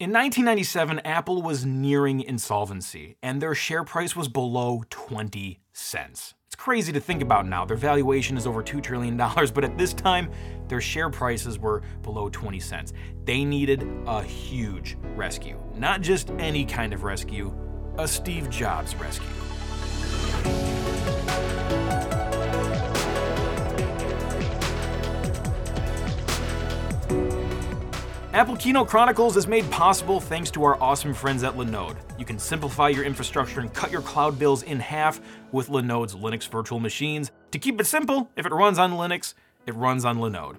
In 1997, Apple was nearing insolvency, and their share price was below 20 cents. It's crazy to think about now. Their valuation is over $2 trillion, but at this time, their share prices were below 20 cents. They needed a huge rescue. Not just any kind of rescue, a Steve Jobs rescue. Apple Keynote Chronicles is made possible thanks to our awesome friends at Linode. You can simplify your infrastructure and cut your cloud bills in half with Linode's Linux virtual machines. To keep it simple, if it runs on Linux, it runs on Linode.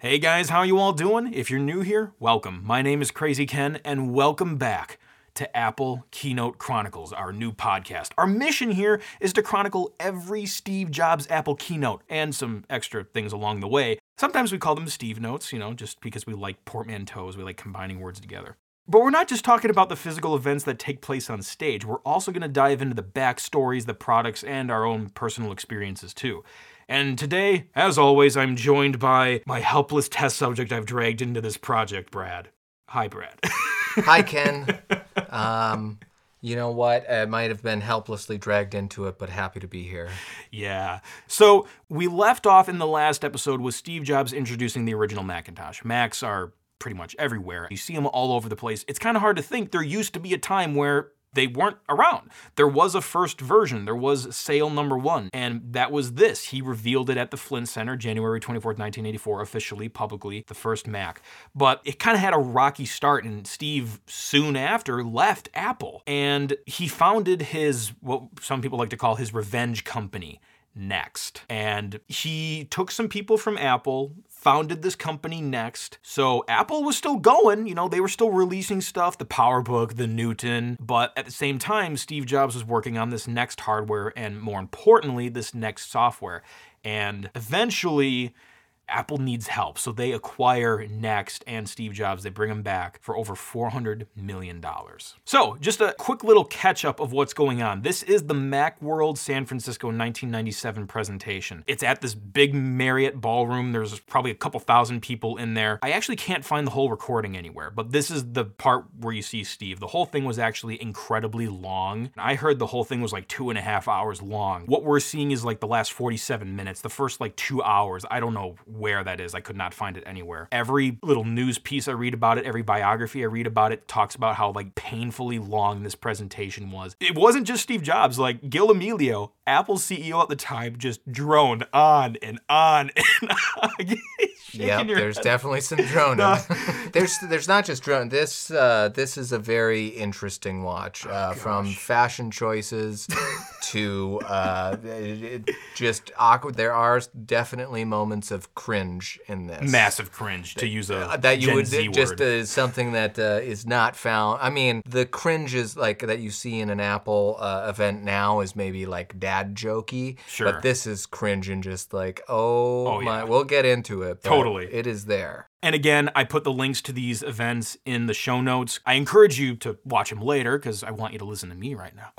Hey guys, how you all doing? If you're new here, welcome. My name is Crazy Ken and welcome back to Apple Keynote Chronicles, our new podcast. Our mission here is to chronicle every Steve Jobs Apple keynote and some extra things along the way. Sometimes we call them Steve Notes, you know, just because we like portmanteaus, we like combining words together. But we're not just talking about the physical events that take place on stage. We're also going to dive into the backstories, the products, and our own personal experiences too. And today, as always, I'm joined by my helpless test subject I've dragged into this project, Brad. Hi, Brad. Hi, Ken. Um, you know what? I might have been helplessly dragged into it, but happy to be here. Yeah. So we left off in the last episode with Steve Jobs introducing the original Macintosh. Macs are pretty much everywhere. You see them all over the place. It's kind of hard to think there used to be a time where they weren't around. There was a first version, there was sale number one, and that was this. He revealed it at the Flint Center, January 24th, 1984, officially, publicly, the first Mac. But it kind of had a rocky start, and Steve soon after left Apple, and he founded his, what some people like to call his revenge company. Next. And he took some people from Apple, founded this company next. So Apple was still going, you know, they were still releasing stuff, the PowerBook, the Newton, but at the same time, Steve Jobs was working on this next hardware and more importantly, this next software. And eventually, Apple needs help, so they acquire Next and Steve Jobs. They bring him back for over $400 million. So, just a quick little catch up of what's going on. This is the Macworld San Francisco 1997 presentation. It's at this big Marriott ballroom. There's probably a couple thousand people in there. I actually can't find the whole recording anywhere, but this is the part where you see Steve. The whole thing was actually incredibly long. I heard the whole thing was like two and a half hours long. What we're seeing is like the last 47 minutes, the first like two hours. I don't know where that is. I could not find it anywhere. Every little news piece I read about it, every biography I read about it talks about how like painfully long this presentation was. It wasn't just Steve Jobs, like Gil Amelio, Apple's CEO at the time, just droned on and on and on. Yeah, there's head. definitely some droning. there's there's not just drone. This uh, this is a very interesting watch. Uh, oh, from fashion choices to uh, it, it just awkward. There are definitely moments of cringe in this. Massive cringe, to use a uh, that you Gen would Z just word. something that uh, is not found. I mean, the cringe is like that you see in an Apple uh, event now is maybe like dad jokey. Sure. But this is cringe and just like oh, Oh, my. yeah. We'll get into it. Totally. It is there. And again, I put the links to these events in the show notes. I encourage you to watch them later because I want you to listen to me right now.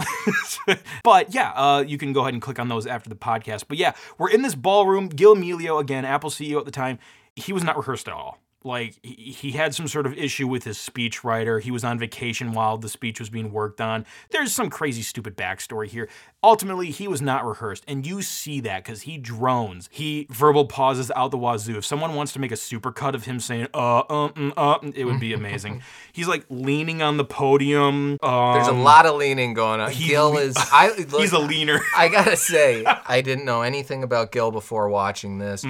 but yeah, uh, you can go ahead and click on those after the podcast. But yeah, we're in this ballroom. Gil Amelio, again, Apple CEO at the time, he was not rehearsed at all. Like he he had some sort of issue with his speechwriter. He was on vacation while the speech was being worked on. There's some crazy, stupid backstory here. Ultimately, he was not rehearsed, and you see that because he drones. He verbal pauses out the wazoo. If someone wants to make a supercut of him saying "uh um mm, uh," it would be amazing. He's like leaning on the podium. Um, There's a lot of leaning going on. he- Gil is. I, look, He's a leaner. I gotta say, I didn't know anything about Gil before watching this.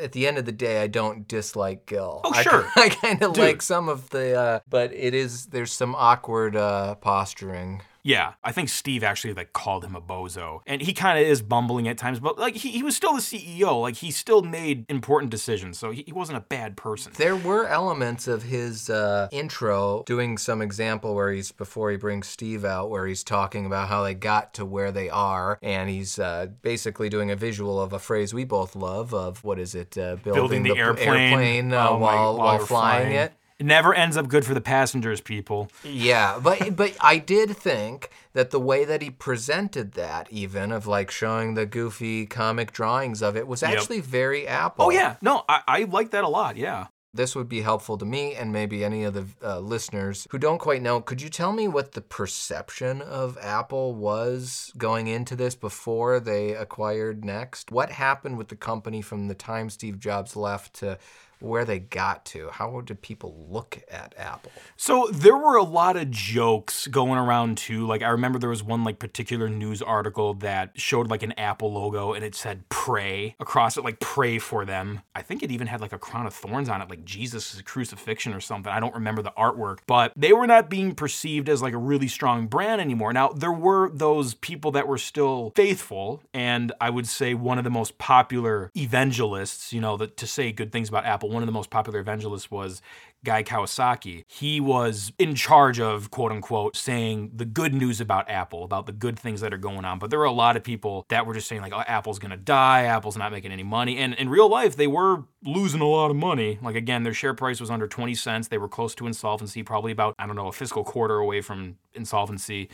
At the end of the day, I don't dislike Gil. Oh, sure. I kind of like some of the, uh, but it is there's some awkward uh, posturing. Yeah, I think Steve actually like called him a bozo, and he kind of is bumbling at times. But like he, he was still the CEO. Like he still made important decisions, so he, he wasn't a bad person. There were elements of his uh, intro doing some example where he's before he brings Steve out, where he's talking about how they got to where they are, and he's uh, basically doing a visual of a phrase we both love of what is it, uh, building, Building the airplane. uh, Oh while while while flying flying. it. It never ends up good for the passengers, people. Yeah, but but I did think that the way that he presented that, even of like showing the goofy comic drawings of it, was actually very Apple. Oh yeah, no, I, I like that a lot. Yeah. This would be helpful to me and maybe any of the uh, listeners who don't quite know. Could you tell me what the perception of Apple was going into this before they acquired Next? What happened with the company from the time Steve Jobs left to where they got to. How did people look at Apple? So there were a lot of jokes going around too. Like I remember there was one like particular news article that showed like an Apple logo and it said pray across it, like pray for them. I think it even had like a crown of thorns on it, like Jesus' crucifixion or something. I don't remember the artwork, but they were not being perceived as like a really strong brand anymore. Now there were those people that were still faithful, and I would say one of the most popular evangelists, you know, the, to say good things about Apple one of the most popular evangelists was Guy Kawasaki. He was in charge of, quote unquote, saying the good news about Apple, about the good things that are going on. But there were a lot of people that were just saying, like, oh, Apple's gonna die, Apple's not making any money. And in real life, they were losing a lot of money. Like, again, their share price was under 20 cents. They were close to insolvency, probably about, I don't know, a fiscal quarter away from insolvency.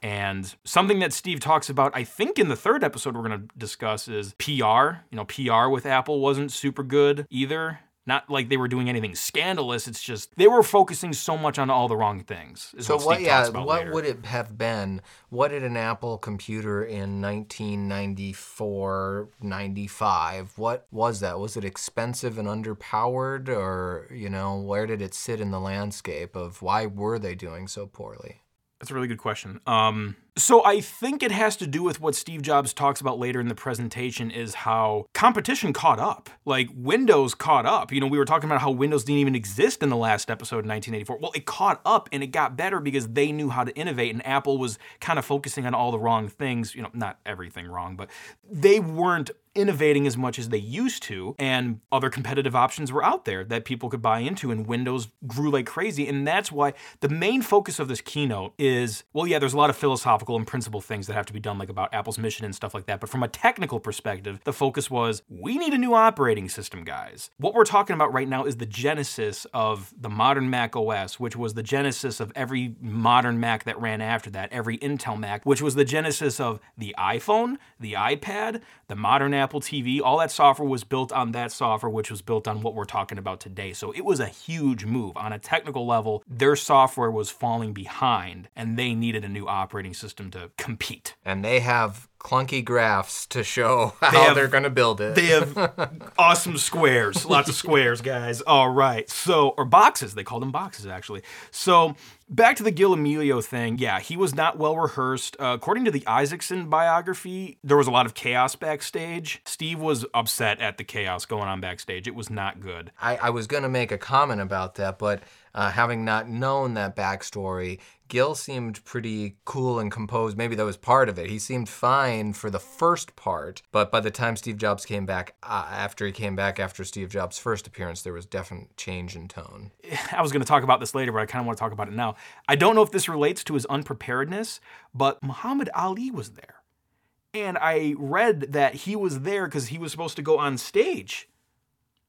And something that Steve talks about, I think in the third episode we're going to discuss, is PR. You know, PR with Apple wasn't super good either. Not like they were doing anything scandalous. It's just they were focusing so much on all the wrong things. So what? what yeah, what later. would it have been? What did an Apple computer in 1994, 95? What was that? Was it expensive and underpowered, or you know, where did it sit in the landscape of why were they doing so poorly? That's a really good question. Um, so I think it has to do with what Steve Jobs talks about later in the presentation is how competition caught up. Like Windows caught up. You know, we were talking about how Windows didn't even exist in the last episode in 1984. Well, it caught up and it got better because they knew how to innovate and Apple was kind of focusing on all the wrong things, you know, not everything wrong, but they weren't innovating as much as they used to, and other competitive options were out there that people could buy into, and Windows grew like crazy. And that's why the main focus of this keynote is well, yeah, there's a lot of philosophical and principle things that have to be done, like about Apple's mission and stuff like that. But from a technical perspective, the focus was we need a new operating system, guys. What we're talking about right now is the genesis of the modern Mac OS, which was the genesis of every modern Mac that ran after that, every Intel Mac, which was the genesis of the iPhone, the iPad, the modern Apple TV, all that software was built on that software, which was built on what we're talking about today. So it was a huge move. On a technical level, their software was falling behind and they needed a new operating system to compete. And they have clunky graphs to show how they have, they're going to build it. They have awesome squares, lots of squares, guys. All right. So, or boxes, they called them boxes actually. So, back to the Gil Amelio thing. Yeah, he was not well rehearsed. Uh, according to the Isaacson biography, there was a lot of chaos backstage. Steve was upset at the chaos going on backstage. It was not good. I, I was going to make a comment about that, but uh, having not known that backstory, Gil seemed pretty cool and composed. Maybe that was part of it. He seemed fine for the first part, but by the time Steve Jobs came back, uh, after he came back after Steve Jobs' first appearance, there was definite change in tone. I was going to talk about this later, but I kind of want to talk about it now. I don't know if this relates to his unpreparedness, but Muhammad Ali was there. And I read that he was there because he was supposed to go on stage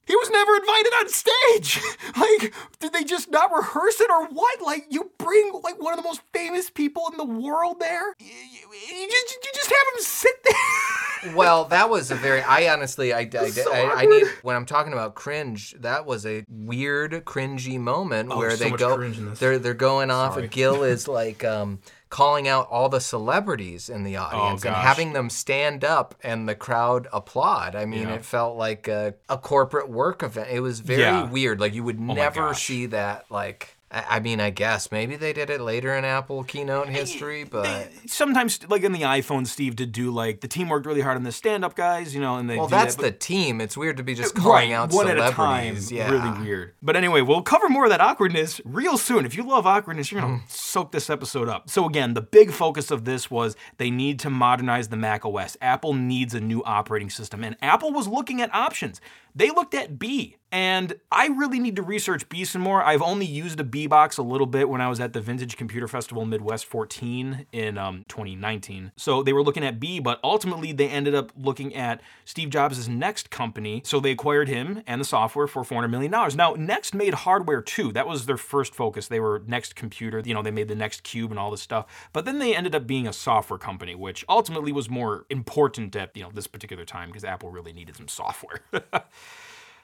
he was never invited on stage. like, did they just not rehearse it or what? Like, you bring like one of the most famous people in the world there. You, you, you just you just have him sit there. well, that was a very. I honestly, I, I, so I, I, need when I'm talking about cringe. That was a weird, cringy moment oh, where so they go. They're they're going off. Sorry. And Gil is like. um calling out all the celebrities in the oh, audience oh, and having them stand up and the crowd applaud. I mean, yeah. it felt like a, a, corporate work event. It was very yeah. weird. Like you would oh never see that like I mean, I guess maybe they did it later in Apple keynote history, but they, sometimes, like in the iPhone, Steve did do like the team worked really hard on the stand-up guys, you know, and they. Well, that's that, the team. It's weird to be just calling right, out one celebrities. At a time, yeah, really weird. But anyway, we'll cover more of that awkwardness real soon. If you love awkwardness, you're gonna mm. soak this episode up. So again, the big focus of this was they need to modernize the Mac OS. Apple needs a new operating system, and Apple was looking at options. They looked at Be, and I really need to research Be some more. I've only used a BeBox a little bit when I was at the Vintage Computer Festival Midwest 14 in um, 2019. So they were looking at Be, but ultimately they ended up looking at Steve Jobs' Next company. So they acquired him and the software for $400 million. Now, Next made hardware too. That was their first focus. They were Next Computer, you know, they made the Next Cube and all this stuff. But then they ended up being a software company, which ultimately was more important at, you know, this particular time because Apple really needed some software.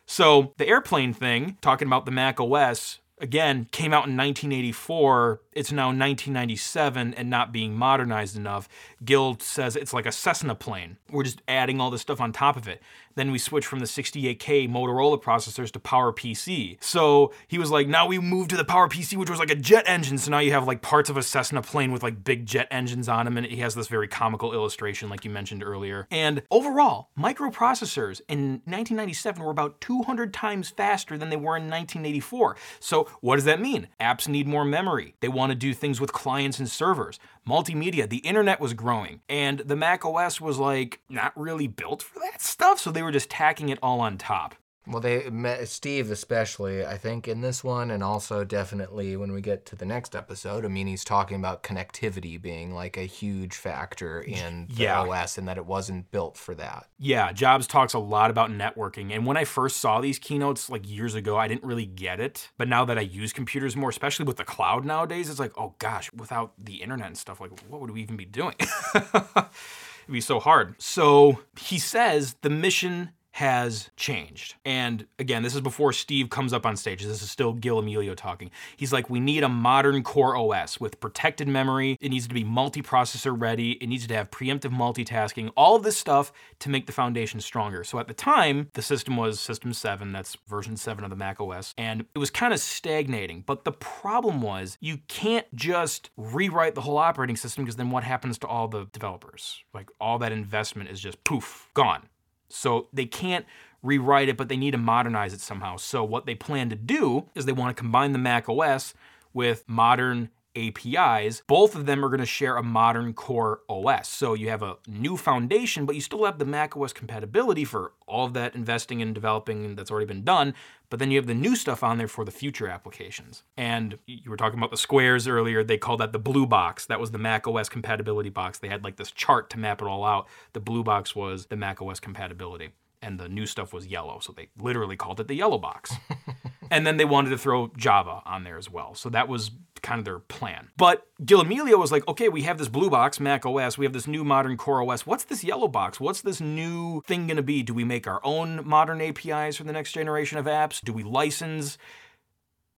So the airplane thing, talking about the Mac OS, again, came out in 1984. It's now 1997 and not being modernized enough. Gil says it's like a Cessna plane. We're just adding all this stuff on top of it. Then we switch from the 68K Motorola processors to PowerPC. So he was like, now we move to the PowerPC, which was like a jet engine. So now you have like parts of a Cessna plane with like big jet engines on them. And he has this very comical illustration, like you mentioned earlier. And overall, microprocessors in 1997 were about 200 times faster than they were in 1984. So what does that mean? Apps need more memory. They want to do things with clients and servers multimedia, the internet was growing, and the Mac OS was like not really built for that stuff, so they were just tacking it all on top. Well, they met Steve especially, I think, in this one, and also definitely when we get to the next episode. I mean, he's talking about connectivity being like a huge factor in the yeah. OS, and that it wasn't built for that. Yeah, Jobs talks a lot about networking, and when I first saw these keynotes like years ago, I didn't really get it. But now that I use computers more, especially with the cloud nowadays, it's like, oh gosh, without the internet and stuff, like what would we even be doing? It'd be so hard. So he says the mission has changed. And again, this is before Steve comes up on stage. This is still Gil Amelio talking. He's like, we need a modern Core OS with protected memory. It needs to be multi processor ready. It needs to have preemptive multitasking, all of this stuff to make the foundation stronger. So at the time, the system was System 7, that's version 7 of the Mac OS, and it was kind of stagnating. But the problem was, you can't just rewrite the whole operating system because then what happens to all the developers? Like, all that investment is just poof, gone. So they can't rewrite it, but they need to modernize it somehow. So what they plan to do is they want to combine the Mac OS with modern APIs. Both of them are going to share a modern core OS. So you have a new foundation, but you still have the Mac OS compatibility for all of that investing and developing that's already been done. But then you have the new stuff on there for the future applications. And you were talking about the squares earlier. They called that the blue box. That was the Mac OS compatibility box. They had like this chart to map it all out. The blue box was the Mac OS compatibility and the new stuff was yellow. So they literally called it the yellow box. and then they wanted to throw Java on there as well. So that was kind of their plan. But Gil Amelio was like, okay, we have this blue box, Mac OS, we have this new modern Core OS. What's this yellow box? What's this new thing gonna be? Do we make our own modern APIs for the next generation of apps? Do we license?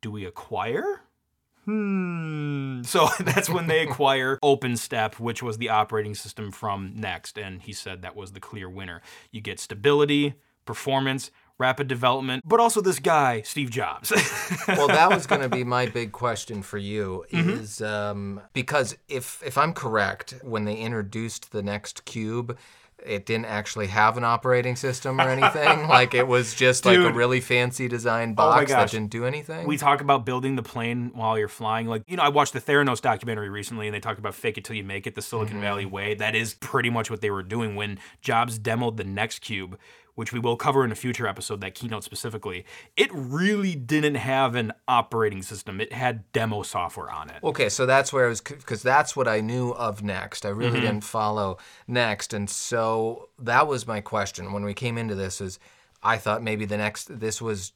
Do we acquire? hmm. So that's when they acquire OpenStep, which was the operating system from Next. And he said that was the clear winner. You get stability, performance, rapid development, but also this guy, Steve Jobs. well, that was going to be my big question for you mm-hmm. is um, because if if I'm correct, when they introduced the Next Cube, it didn't actually have an operating system or anything. like it was just Dude. like a really fancy design oh box oh that didn't do anything. We talk about building the plane while you're flying. Like, you know, I watched the Theranos documentary recently and they talked about fake it till you make it, the Silicon mm-hmm. Valley way. That is pretty much what they were doing when Jobs demoed the Next Cube which we will cover in a future episode, that keynote specifically, it really didn't have an operating system. It had demo software on it. Okay, so that's where I was, because that's what I knew of Next. I really mm-hmm. didn't follow Next. And so that was my question when we came into this is I thought maybe the next, this was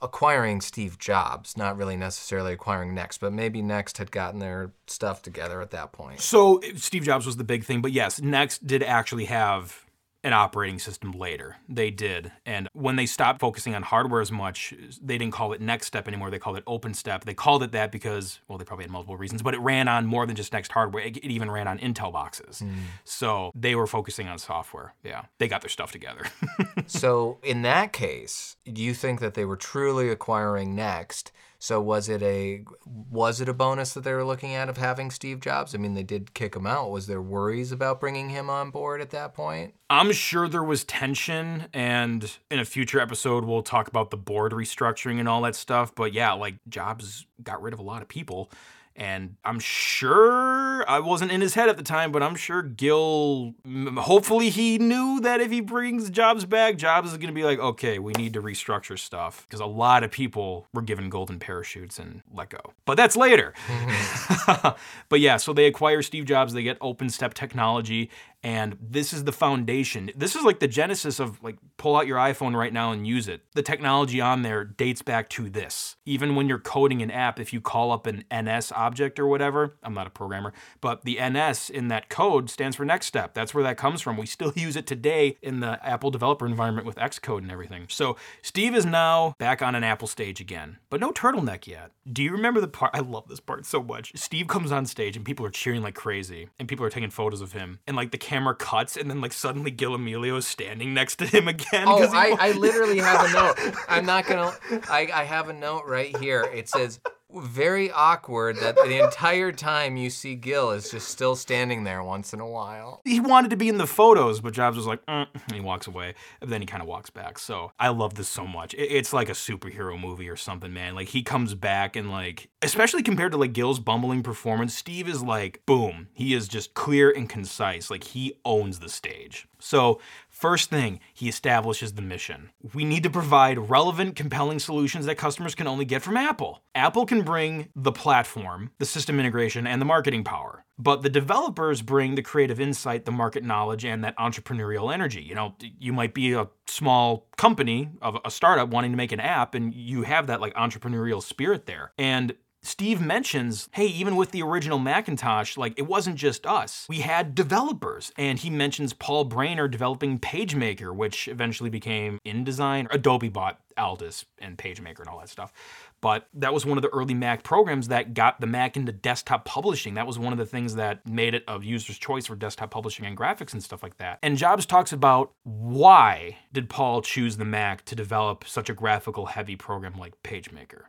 acquiring Steve Jobs, not really necessarily acquiring Next, but maybe Next had gotten their stuff together at that point. So Steve Jobs was the big thing, but yes, Next did actually have an operating system later. They did. And when they stopped focusing on hardware as much, they didn't call it Next Step anymore. They called it OpenStep. They called it that because, well, they probably had multiple reasons, but it ran on more than just Next hardware. It, it even ran on Intel boxes. Mm. So they were focusing on software. Yeah. They got their stuff together. so in that case, do you think that they were truly acquiring Next? So was it a was it a bonus that they were looking at of having Steve Jobs? I mean, they did kick him out. Was there worries about bringing him on board at that point? I'm sure there was tension, and in a future episode, we'll talk about the board restructuring and all that stuff. But yeah, like Jobs got rid of a lot of people. And I'm sure I wasn't in his head at the time, but I'm sure Gil, hopefully, he knew that if he brings Jobs back, Jobs is going to be like, okay, we need to restructure stuff. Because a lot of people were given golden parachutes and let go. But that's later. but yeah, so they acquire Steve Jobs, they get OpenStep technology, And this is the foundation. This is like the genesis of like pull out your iPhone right now and use it. The technology on there dates back to this. Even when you're coding an app, if you call up an NS object or whatever, I'm not a programmer, but the NS in that code stands for NextStep. That's where that comes from. We still use it today in the Apple developer environment with Xcode and everything. So Steve is now back on an Apple stage again, but no turtleneck yet. Do you remember the part? I love this part so much. Steve comes on stage and people are cheering like crazy, and people are taking photos of him, and like the camera cuts, and then like suddenly Gil Amelio is standing next to him again. Oh, I, I literally have a note. I'm not gonna. I, I have a note right here. It says very awkward that the entire time you see Gil is just still standing there once in a while. he wanted to be in the photos, but Jobs was like, "Mm," and he walks away. And then he kind of walks back. So I love this so much. It's like a superhero movie or something, man. Like he comes back and like, especially compared to like Gil's bumbling performance, Steve is like, boom. He is just clear and concise. Like he owns the stage. So First thing, he establishes the mission. We need to provide relevant, compelling solutions that customers can only get from Apple. Apple can bring the platform, the system integration, and the marketing power. But the developers bring the creative insight, the market knowledge, and that entrepreneurial energy. You know, you might be a small company of a startup wanting to make an app, and you have that like entrepreneurial spirit there. And Steve mentions, hey, even with the original Macintosh, like it wasn't just us. We had developers. And he mentions Paul Brainerd developing PageMaker, which eventually became InDesign. Adobe bought Aldus and PageMaker and all that stuff. But that was one of the early Mac programs that got the Mac into desktop publishing. That was one of the things that made it a user's choice for desktop publishing and graphics and stuff like that. And Jobs talks about why did Paul choose the Mac to develop such a graphical heavy program like PageMaker?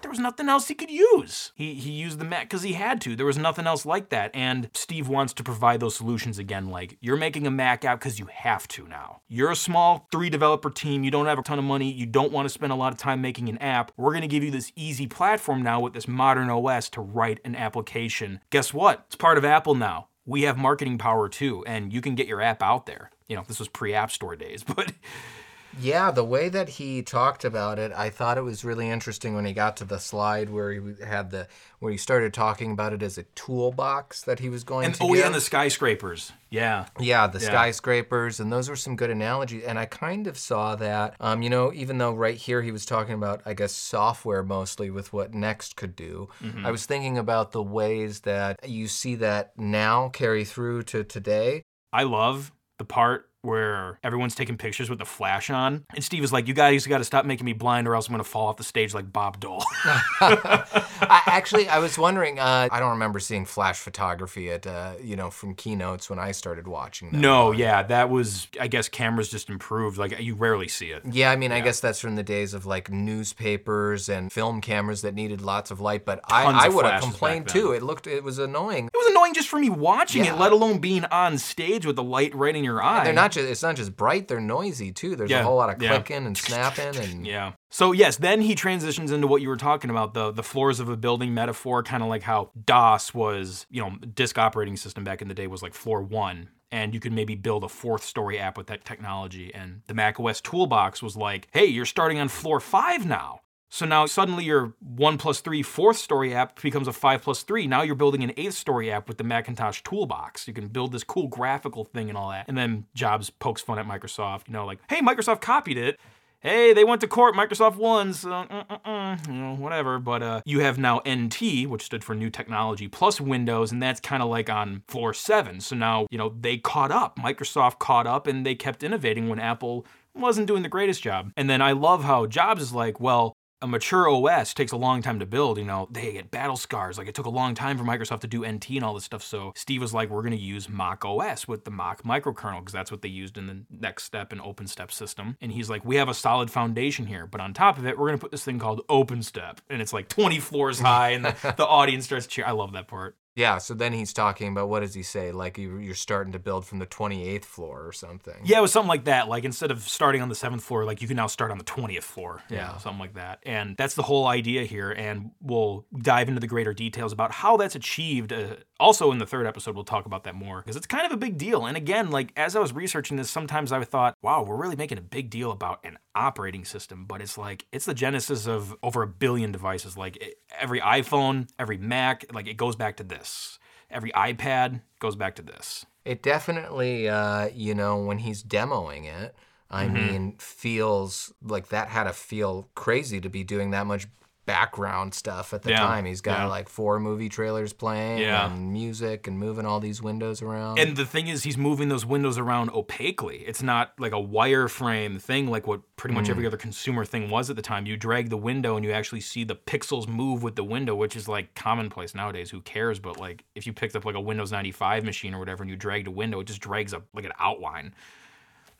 There was nothing else he could use. He, he used the Mac because he had to. There was nothing else like that. And Steve wants to provide those solutions again. Like, you're making a Mac app because you have to now. You're a small three developer team. You don't have a ton of money. You don't want to spend a lot of time making an app. We're going to give you this easy platform now with this modern OS to write an application. Guess what? It's part of Apple now. We have marketing power too, and you can get your app out there. You know, this was pre App Store days, but Yeah, the way that he talked about it, I thought it was really interesting when he got to the slide where he had the where he started talking about it as a toolbox that he was going and to oh yeah, and the skyscrapers. Yeah. Yeah, the skyscrapers, and those were some good analogies. And I kind of saw that, um, you know, even though right here he was talking about, I guess, software mostly with what Next could do, I was thinking about the ways that you see that now carry through to today. I love the part where everyone's taking pictures with the flash on. And Steve is like, You guys got to stop making me blind or else I'm going to fall off the stage like Bob Dole. I, actually, I was wondering. Uh, I don't remember seeing flash photography at, uh, you know, from keynotes when I started watching them. no, yeah, that was, I guess cameras just improved. Like, you rarely see it. Yeah, I mean, I guess that's from the days of like newspapers and film cameras that needed lots of light. But I, Tons I of would have complained too. It looked, it was annoying. It was annoying just for me watching Yeah. it, let alone being on stage with the light right in your eye. Not just, it's not just bright; they're noisy too. There's Yeah, a whole lot of yeah. clicking and snapping and Yeah. So yes, then he transitions into what you were talking about, the the floors of a building metaphor, kind of like how DOS was, you know, disk operating system back in the day was like floor one. And you could maybe build a fourth story app with that technology. And the macOS toolbox was like, hey, you're starting on floor five now. So now suddenly your one plus three fourth story app becomes a five plus three. Now you're building an eighth story app with the Macintosh toolbox. You can build this cool graphical thing and all that. And then Jobs pokes fun at Microsoft, you know, like, hey, Microsoft copied it. Hey, they went to court. Microsoft won, so uh, uh, uh, you know, whatever. But uh, you have now NT, which stood for New Technology, plus Windows, and that's kind of like on floor seven. So now, you know, they caught up. Microsoft caught up, and they kept innovating when Apple wasn't doing the greatest job. And then I love how Jobs is like, well, a mature OS takes a long time to build. You know, they get battle scars. Like it took a long time for Microsoft to do NT and all this stuff. So Steve was like, we're going to use Mach OS with the Mach microkernel because that's what they used in the NextStep in OpenStep system. And he's like, we have a solid foundation here, but on top of it, we're going to put this thing called OpenStep, and it's like 20 floors high, and the, the audience starts cheering. I love that part. Yeah. So then he's talking about what does he say? Like you, you're starting to build from the 28th floor or something. Yeah, it was something like that. Like instead of starting on the seventh floor, like you can now start on the twentieth floor. Yeah. something like that. And that's the whole idea here. And we'll dive into the greater details about how that's achieved. Uh, also, in the third episode, we'll talk about that more because it's kind of a big deal. And again, like as I was researching this, sometimes I thought, wow, we're really making a big deal about an operating system, but it's like it's the genesis of over a billion devices. Like it, every iPhone, every Mac, like it goes back to this. Every iPad goes back to this. It definitely, uh, you know, when he's demoing it, I Mm-hmm. mean, feels like that had to feel crazy to be doing that much background stuff at the Yeah, time. He's got yeah. like four movie trailers playing Yeah. and music and moving all these windows around. And the thing is, he's moving those windows around opaquely. It's not like a wireframe thing, like what pretty much every other consumer thing was at the time. You drag the window and you actually see the pixels move with the window, which is like commonplace nowadays. Who cares? But like, if you picked up like a Windows 95 machine or whatever and you dragged a window, it just drags up like an outline.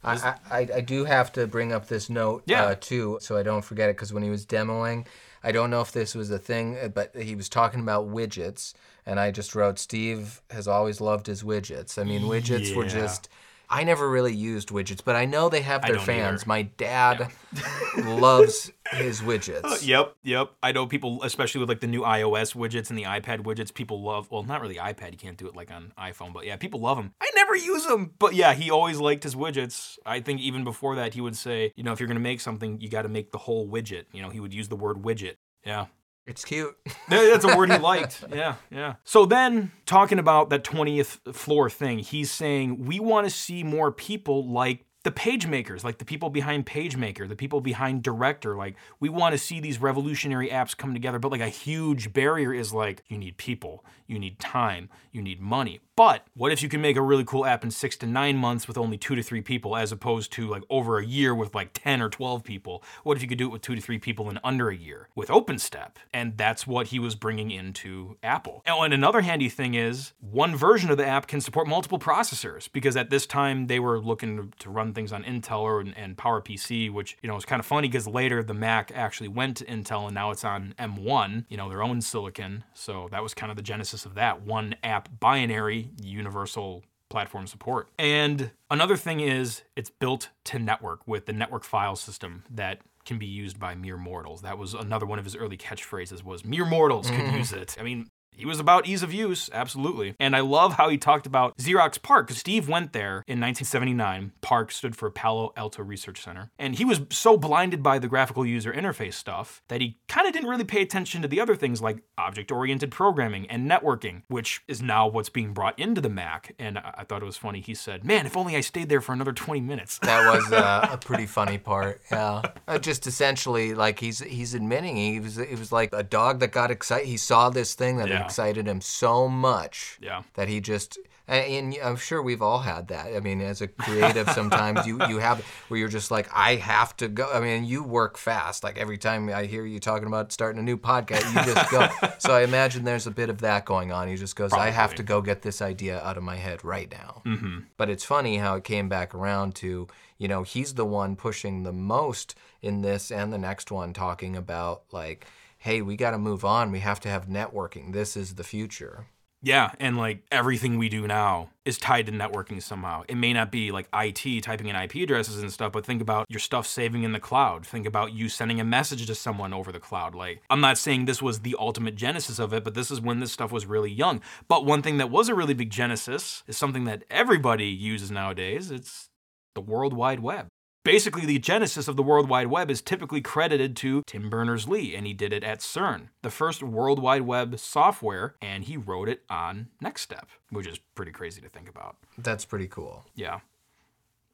I, I, I- I do have to bring up this note Yeah. uh, too, so I don't forget it. Because when he was demoing, I don't know if this was a thing, uh, but he was talking about widgets, and I just wrote, "Steve has always loved his widgets." I mean, widgets were just. I never really used widgets, but I know they have their fans. either. My dad loves his widgets. Yep, yep. I know people, especially with like the new iOS widgets and the iPad widgets, people love. Well, not really iPad. You can't do it like on iPhone, but yeah, people love them. I never use them, but yeah, he always liked his widgets. I think even before that, he would say, you know, if you're gonna make something, you got to make the whole widget. You know, he would use the word widget. Yeah. It's cute. That's a word he liked. Yeah, yeah. So then, talking about that 20th floor thing, he's saying we want to see more people like the page makers, like the people behind PageMaker, the people behind Director. Like, we want to see these revolutionary apps come together, but like a huge barrier is like, you need people, you need time, you need money. But what if you can make a really cool app in six to nine months with only two to three people, as opposed to like over a year with like 10 or 12 people? What if you could do it with two to three people in under a year with OpenStep? And that's what he was bringing into Apple. Oh, and another handy thing is one version of the app can support multiple processors because at this time they were looking to run things on Intel or, and PowerPC, which, you know, is kind of funny because later the Mac actually went to Intel and now it's on M1, you know, their own silicon. So that was kind of the genesis of that one app binary universal platform support. And another thing is it's built to network with the network file system that can be used by mere mortals. That was another one of his early catchphrases was mere mortals could mm. use it. I mean, he was about ease of use, absolutely. And I love how he talked about Xerox PARC, because Steve went there in 1979. PARC stood for Palo Alto Research Center. And he was so blinded by the graphical user interface stuff that he kind of didn't really pay attention to the other things like object oriented programming and networking, which is now what's being brought into the Mac. And I I thought it was funny. He said, Man, if only I stayed there for another 20 minutes. That was uh, a pretty funny part. Yeah, Uh, just essentially like he's he's admitting he was it was like a dog that got excited. He saw this thing that Yeah. Excited him so much Yeah. that he just. And I'm sure we've all had that. I mean, as a creative, sometimes you you have where you're just like, I have to go. I mean, you work fast. Like every time I hear you talking about starting a new podcast, you just go. so I imagine there's a bit of that going on. He just goes, I have to go get this idea out of my head right now. Mm-hmm. But it's funny how it came back around to, you know, he's the one pushing the most in this and the next one, talking about like, hey, we got to move on. We have to have networking. This is the future. Yeah, and like everything we do now is tied to networking somehow. It may not be like IT typing in IP addresses and stuff, but think about your stuff saving in the cloud. Think about you sending a message to someone over the cloud. Like, I'm not saying this was the ultimate genesis of it, but this is when this stuff was really young. But one thing that was a really big genesis is something that everybody uses nowadays it's the World Wide Web. Basically, the genesis of the World Wide Web is typically credited to Tim Berners Lee, and he did it at CERN, the first World Wide Web software, and he wrote it on NextStep, which is pretty crazy to think about. That's pretty cool. Yeah.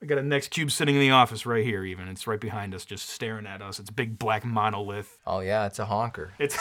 I got a Next Cube sitting in the office right here, even. It's right behind us, just staring at us. It's a big black monolith. Oh, yeah, it's a honker. It's.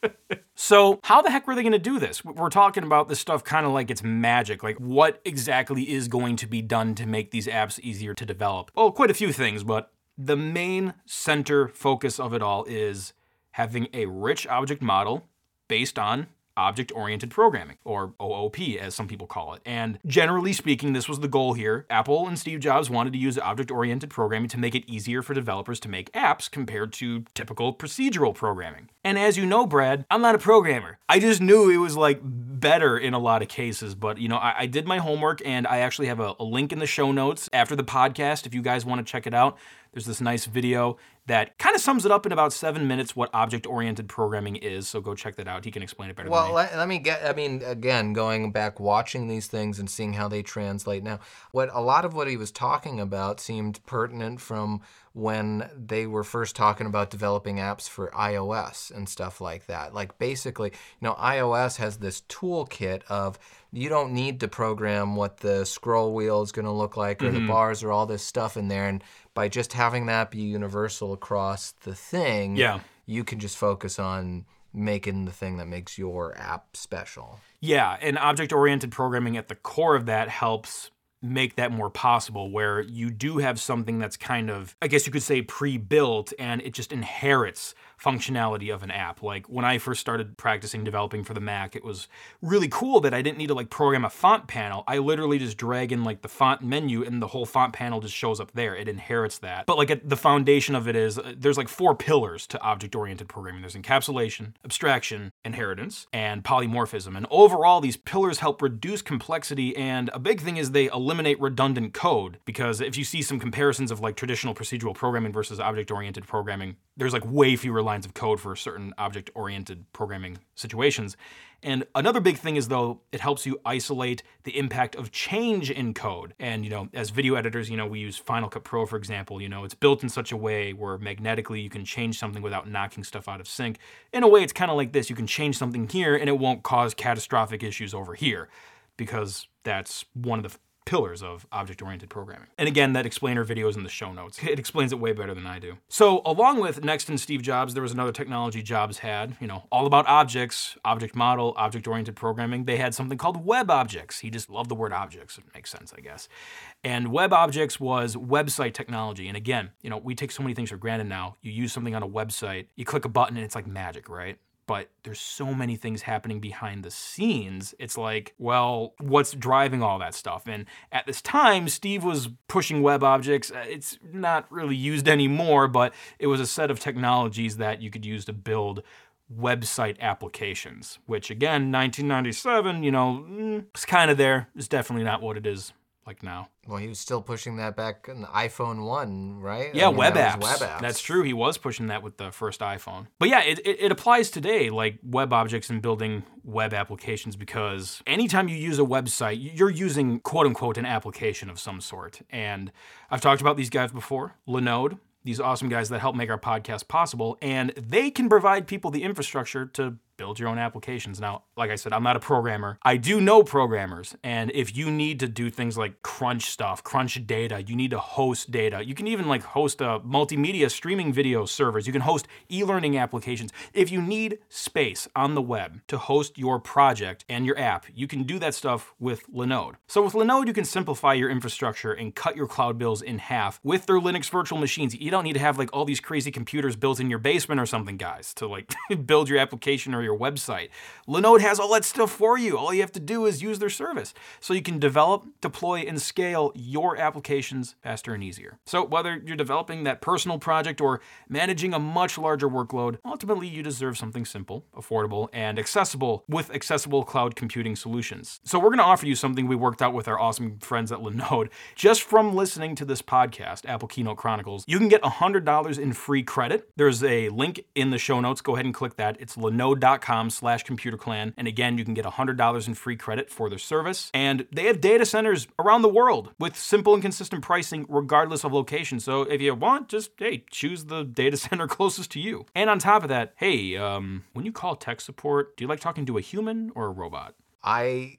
so, how the heck were they going to do this? We're talking about this stuff kind of like it's magic. Like, what exactly is going to be done to make these apps easier to develop? Well, quite a few things, but the main center focus of it all is having a rich object model based on object oriented programming, or OOP as some people call it. And generally speaking, this was the goal here. Apple and Steve Jobs wanted to use object oriented programming to make it easier for developers to make apps compared to typical procedural programming. And as you know, Brad, I'm not a programmer. I just knew it was like better in a lot of cases, but you know, I, I did my homework and I actually have a, a link in the show notes after the podcast if you guys want to check it out. There's this nice video that kind of sums it up in about seven minutes what object oriented programming is. So go check that out. He can explain it better Well, than me. let, let me get. I mean, again, going back, watching these things and seeing how they translate now. What a lot of what he was talking about seemed pertinent from when they were first talking about developing apps for iOS and stuff like that. Like basically, you know, iOS has this toolkit of you don't need to program what the scroll wheel is going to look like or the mm-hmm. bars or all this stuff in there. And by just having that be universal across the thing, Yeah. you can just focus on making the thing that makes your app special. Yeah, and object oriented programming at the core of that helps make that more possible where you do have something that's kind of I guess you could say pre-built and it just inherits functionality of an app. Like when I first started practicing developing for the Mac, it was really cool that I didn't need to like program a font panel. I literally just drag in like the font menu and the whole font panel just shows up there. It inherits that. But like the foundation of it is uh, there's like four pillars to object oriented programming. There's encapsulation, abstraction, inheritance, and polymorphism. And overall these pillars help reduce complexity and a big thing is they eliminate redundant code because if you see some comparisons of like traditional procedural programming versus object oriented programming, there's like way fewer lines of code for certain object oriented programming situations. And another big thing is though, it helps you isolate the impact of change in code. And you know, as video editors, you know, we use Final Cut Pro for example, you know, it's built in such a way where magnetically you can change something without knocking stuff out of sync. In a way it's kind of like this, you can change something here and it won't cause catastrophic issues over here because that's one of the pillars of object oriented programming. And again, that explainer video is in the show notes. It explains it way better than I do. So, along with Next and Steve Jobs, there was another technology Jobs had, you know, all about objects, object model, object oriented programming. They had something called web objects. He just loved the word objects. It makes sense, I guess. And web objects was website technology. And again, you know, we take so many things for granted now. You use something on a website, you click a button and it's like magic, right? But there's so many things happening behind the scenes. It's like, well, what's driving all that stuff? And at this time, Steve was pushing web objects. Uh, It's not really used anymore, but it was a set of technologies that you could use to build website applications, which again, 1997, you know, mm, it's kind of there. It's definitely not what it is like now. Well, he was still pushing that back in the iPhone 1, right? Yeah, I mean, web, apps. web apps. That's true. He was pushing that with the first iPhone. But yeah, it, it, it applies today, like web objects and building web applications, because anytime you use a website, you're using quote unquote an application of some sort. And I've talked about these guys before Linode. These awesome guys that help make our podcast possible, and they can provide people the infrastructure to build your own applications. Now, like I said, I'm not a programmer. I do know programmers, and if you need to do things like crunch stuff, crunch data, you need to host data. You can even like host a multimedia streaming video servers. You can host e-learning applications. If you need space on the web to host your project and your app, you can do that stuff with Linode. So with Linode, you can simplify your infrastructure and cut your cloud bills in half with their Linux virtual machines. You don't need to have like all these crazy computers built in your basement or something, guys, to like build your application or your website. Linode has all that stuff for you. All you have to do is use their service. So you can develop, deploy, and scale your applications faster and easier. So whether you're developing that personal project or managing a much larger workload, ultimately you deserve something simple, affordable, and accessible with accessible cloud computing solutions. So we're going to offer you something we worked out with our awesome friends at Linode. Just from listening to this podcast, Apple Keynote Chronicles, you can get $100 in free credit. There's a link in the show notes. Go ahead and click that. It's linode.com slash computerclan. And again, you can get $100 in free credit for their service. And they have data centers around the world with simple and consistent pricing regardless of location. So if you want, just, hey, choose the data center closest to you. And on top of that, hey, um, when you call tech support, do you like talking to a human or a robot? I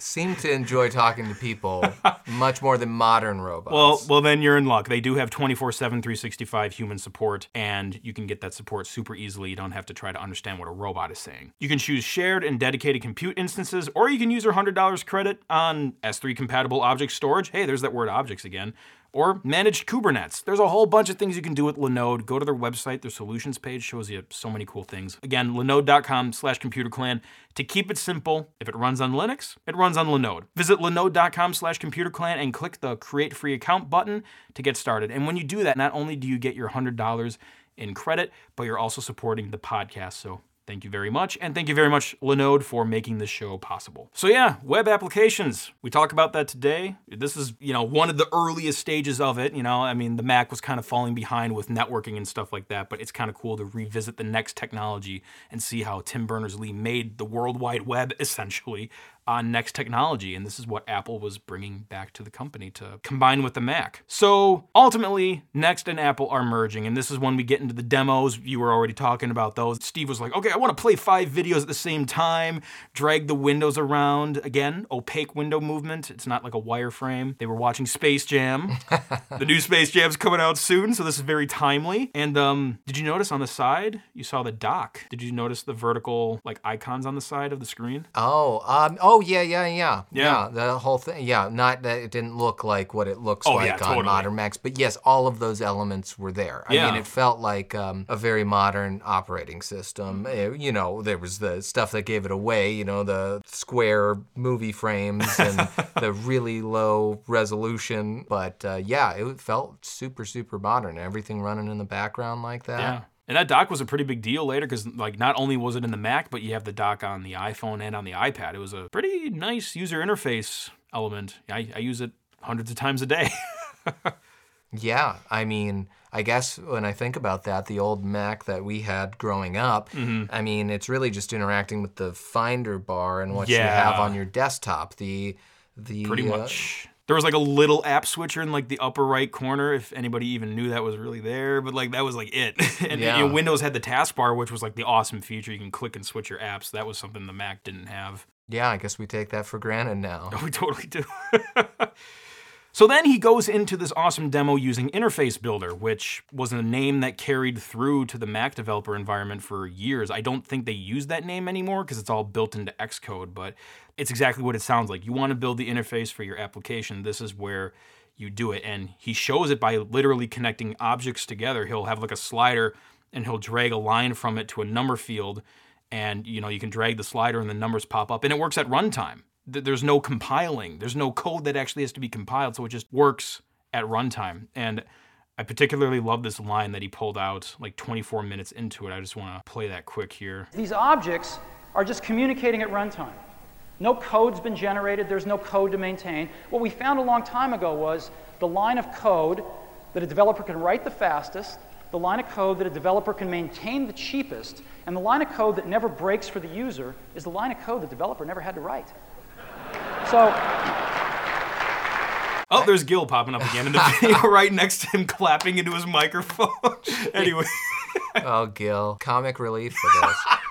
seem to enjoy talking to people much more than modern robots. Well, well, then you're in luck. They do have 24 7, 365 human support, and you can get that support super easily. You don't have to try to understand what a robot is saying. You can choose shared and dedicated compute instances, or you can use your $100 credit on S3 compatible object storage. Hey, there's that word objects again. Or managed Kubernetes. There's a whole bunch of things you can do with Linode. Go to their website. Their solutions page shows you so many cool things. Again, linode.com slash computerclan. To keep it simple, if it runs on Linux, it runs on Linode. Visit linode.com slash computerclan and click the create free account button to get started. And when you do that, not only do you get your $100 in credit, but you're also supporting the podcast. So Thank you very much. And thank you very much, Linode, for making this show possible. So, yeah, web applications. We talk about that today. This is, you know, one of the earliest stages of it. You know, I mean, the Mac was kind of falling behind with networking and stuff like that, but it's kind of cool to revisit the next technology and see how Tim Berners Lee made the World Wide Web essentially on next technology. And this is what Apple was bringing back to the company to combine with the Mac. So ultimately, Next and Apple are merging. And this is when we get into the demos. You were already talking about those. Steve was like, okay, I want to play five videos at the same time, drag the windows around. Again, opaque window movement. It's not like a wireframe. They were watching Space Jam. the new Space Jam's coming out soon, so this is very timely. And um, did you notice on the side, you saw the dock? Did you notice the vertical like icons on the side of the screen? Oh, um, oh yeah, yeah, yeah, Yeah. The whole thing, yeah. Not that it didn't look like what it looks Oh, like yeah, on totally. modern Macs, but yes, all of those elements were there. I Yeah. mean, it felt like um, a very modern operating system. Mm-hmm. Uh, you know, there was the stuff that gave it away. You know, the square movie frames and the really low resolution. But uh, yeah, it felt super, super modern. Everything running in the background like that. Yeah. And that dock was a pretty big deal later because, like, not only was it in the Mac, but you have the dock on the iPhone and on the iPad. It was a pretty nice user interface element. I, I use it hundreds of times a day. Yeah, I mean, I guess when I think about that, the old Mac that we had growing up, Mm-hmm. I mean, it's really just interacting with the Finder bar and what you have on your desktop. The the pretty uh, much. There was like a little app switcher in like the upper right corner, if anybody even knew that was really there. But like that was like it. and Yeah. know, Windows had the taskbar, which was like the awesome feature. You can click and switch your apps. That was something the Mac didn't have. yeah, I guess we take that for granted now. We totally do. so then he goes into this awesome demo using Interface Builder, which was a name that carried through to the Mac developer environment for years. I don't think they use that name anymore because it's all built into Xcode, but it's exactly what it sounds like. You want to build the interface for your application, this is where you do it. And he shows it by literally connecting objects together. He'll have like a slider and he'll drag a line from it to a number field and you know you can drag the slider and the numbers pop up and it works at runtime Th- there's no compiling there's no code that actually has to be compiled so it just works at runtime and i particularly love this line that he pulled out like 24 minutes into it i just want to play that quick here These objects are just communicating at runtime. No code's been generated, there's no code to maintain. What we found a long time ago was the line of code that a developer can write the fastest, the line of code that a developer can maintain the cheapest, and the line of code that never breaks for the user is the line of code the developer never had to write. So, oh there's gil popping up again in the video right next to him clapping into his microphone. Anyway. Oh, Gil, comic relief for this.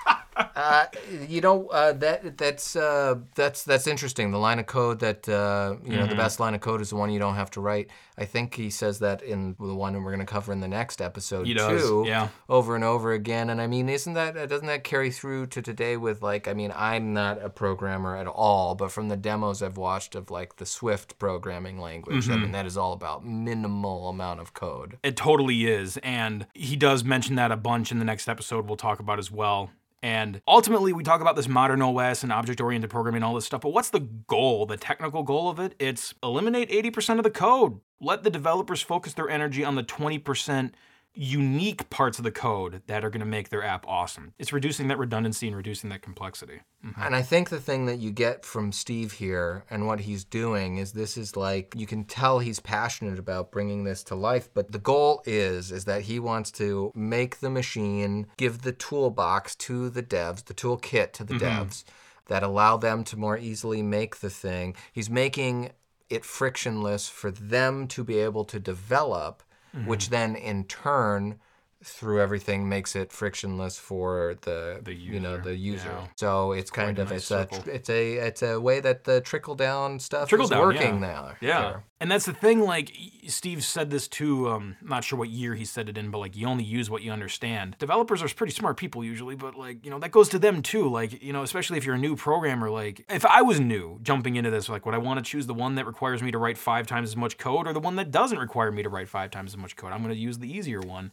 Uh, you know uh, that that's uh, that's that's interesting. The line of code that uh, you know the Mm-hmm. best line of code is the one you don't have to write. I think he says that in the one we're going to cover in the next episode He does, too. yeah. over and over again. And I mean, isn't that uh, doesn't that carry through to today with like I mean, I'm not a programmer at all, but from the demos I've watched of like the Swift programming language, Mm-hmm. I mean that is all about minimal amount of code. It totally is. And he does mention that a bunch in the next episode we'll talk about as well. And ultimately, we talk about this modern OS and object oriented programming all this stuff. But what's the goal, the technical goal of it? It's eliminate 80% of the code. Let the developers focus their energy on the 20% unique parts of the code that are going to make their app awesome. It's reducing that redundancy and reducing that complexity. Mm-hmm. And I think the thing that you get from Steve here and what he's doing is this is like you can tell he's passionate about bringing this to life, but the goal is is that he wants to make the machine, give the toolbox to the devs, the toolkit to the mm-hmm. devs that allow them to more easily make the thing. He's making it frictionless for them to be able to develop, which then in turn through everything makes it frictionless for the, The you know user, the user. yeah. So it's kind a of nice it's a it's a it's a way that the trickle down stuff Trickle is down, working yeah. now. Yeah. there. And that's the thing, like, Steve said this too. Um, I'm not sure what year he said it in, but like, you only use what you understand. Developers are pretty smart people usually, but like, you know, that goes to them too. Like, you know, especially if you're a new programmer, like, if I was new jumping into this, like, would I want to choose the one that requires me to write five times as much code or the one that doesn't require me to write five times as much code? I'm going to use the easier one.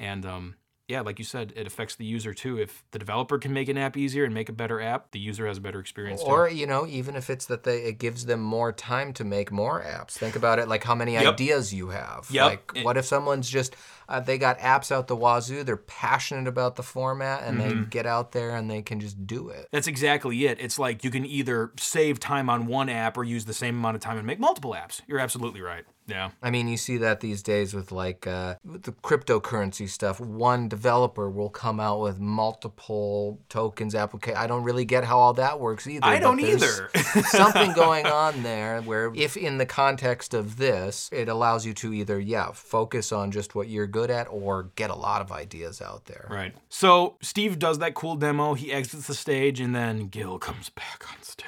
And, um, yeah, like you said, it affects the user too. If the developer can make an app easier and make a better app, the user has a better experience too. Or you know, even if it's that they it gives them more time to make more apps. Think about it like how many Yep. ideas you have. Yep. Like It- what if someone's just Uh, they got apps out the wazoo. They're passionate about the format, and Mm-hmm. they get out there and they can just do it. That's exactly it. It's like you can either save time on one app or use the same amount of time and make multiple apps. You're absolutely right. Yeah. I mean, you see that these days with like uh, with the cryptocurrency stuff. One developer will come out with multiple tokens application. I don't really get how all that works either. I don't either. something going on there where, if in the context of this, it allows you to either yeah focus on just what you're good at or get a lot of ideas out there. Right. So Steve does that cool demo. He exits the stage, and then Gil comes back on stage.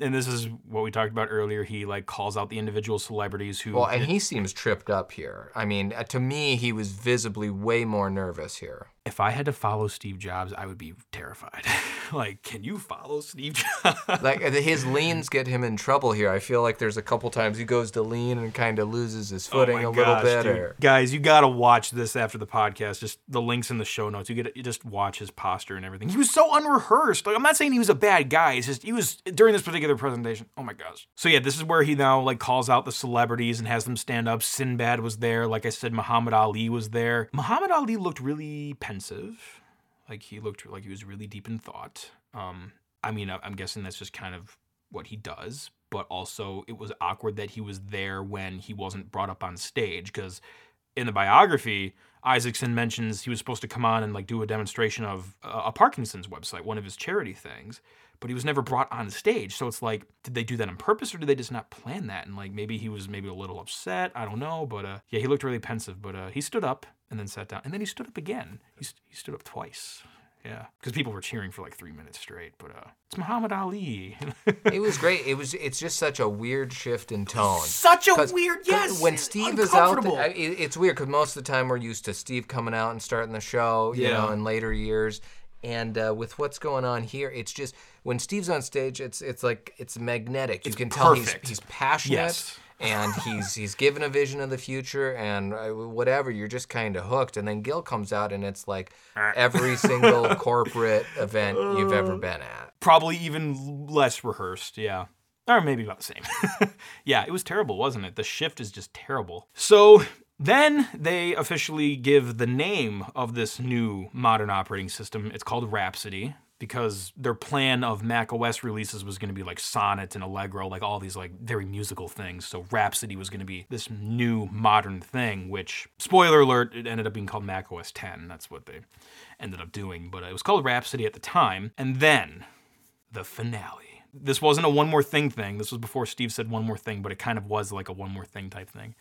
And this is what we talked about earlier. He like calls out the individual celebrities who. Well, and he seems tripped up here. I mean, uh, to me, he was visibly way more nervous here. If I had to follow Steve Jobs, I would be terrified. like, can you follow Steve Jobs? like his leans get him in trouble here. I feel like there's a couple times he goes to lean and kind of loses his oh footing Oh a my little bit. Or, Guys, you gotta watch this after the podcast. Just the links in the show notes. You get you just watch his posture and everything. He was so unrehearsed. Like I'm not saying he was a bad guy. It's just he was during this particular presentation. Oh my gosh. So yeah, this is where he now like calls out the celebrities and has them stand up. Sinbad was there. Like I said, Muhammad Ali was there. Muhammad Ali looked really pensive. Like he looked like he was really deep in thought. Um, I mean, I'm guessing that's just kind of what he does, but also it was awkward that he was there when he wasn't brought up on stage because in the biography, Isaacson mentions he was supposed to come on and like do a demonstration of uh, a Parkinson's website, one of his charity things, but he was never brought on stage. So it's like, did they do that on purpose or did they just not plan that? And like maybe he was maybe a little upset. I don't know, but uh, yeah, he looked really pensive. But uh, he stood up and then sat down, and then he stood up again. He, st- he stood up twice. Yeah, because people were cheering for like three minutes straight. But uh, it's Muhammad Ali. it was great. It was. It's just such a weird shift in tone. Such a weird. yes. When Steve is out, there, I- it- it's weird because most of the time we're used to Steve coming out and starting the show, you Yeah. know, in later years. And uh, with what's going on here, it's just when Steve's on stage, it's it's like it's magnetic. You It's can tell he's he's passionate. Yes. And he's he's given a vision of the future and uh, whatever you're just kind of hooked and then Gil comes out and it's like every single corporate event you've ever been at probably even less rehearsed, yeah. Or maybe about the same. yeah, it was terrible, wasn't it? The shift is just terrible. So then they officially give the name of this new modern operating system. It's called Rhapsody because their plan of Mac OS releases was going to be like Sonnet and Allegro, like all these like very musical things. So Rhapsody was going to be this new modern thing, which spoiler alert, it ended up being called Mac OS 10. That's what they ended up doing, but it was called Rhapsody at the time. And then the finale. This wasn't a one more thing thing. This was before Steve said one more thing, but it kind of was like a one more thing type thing.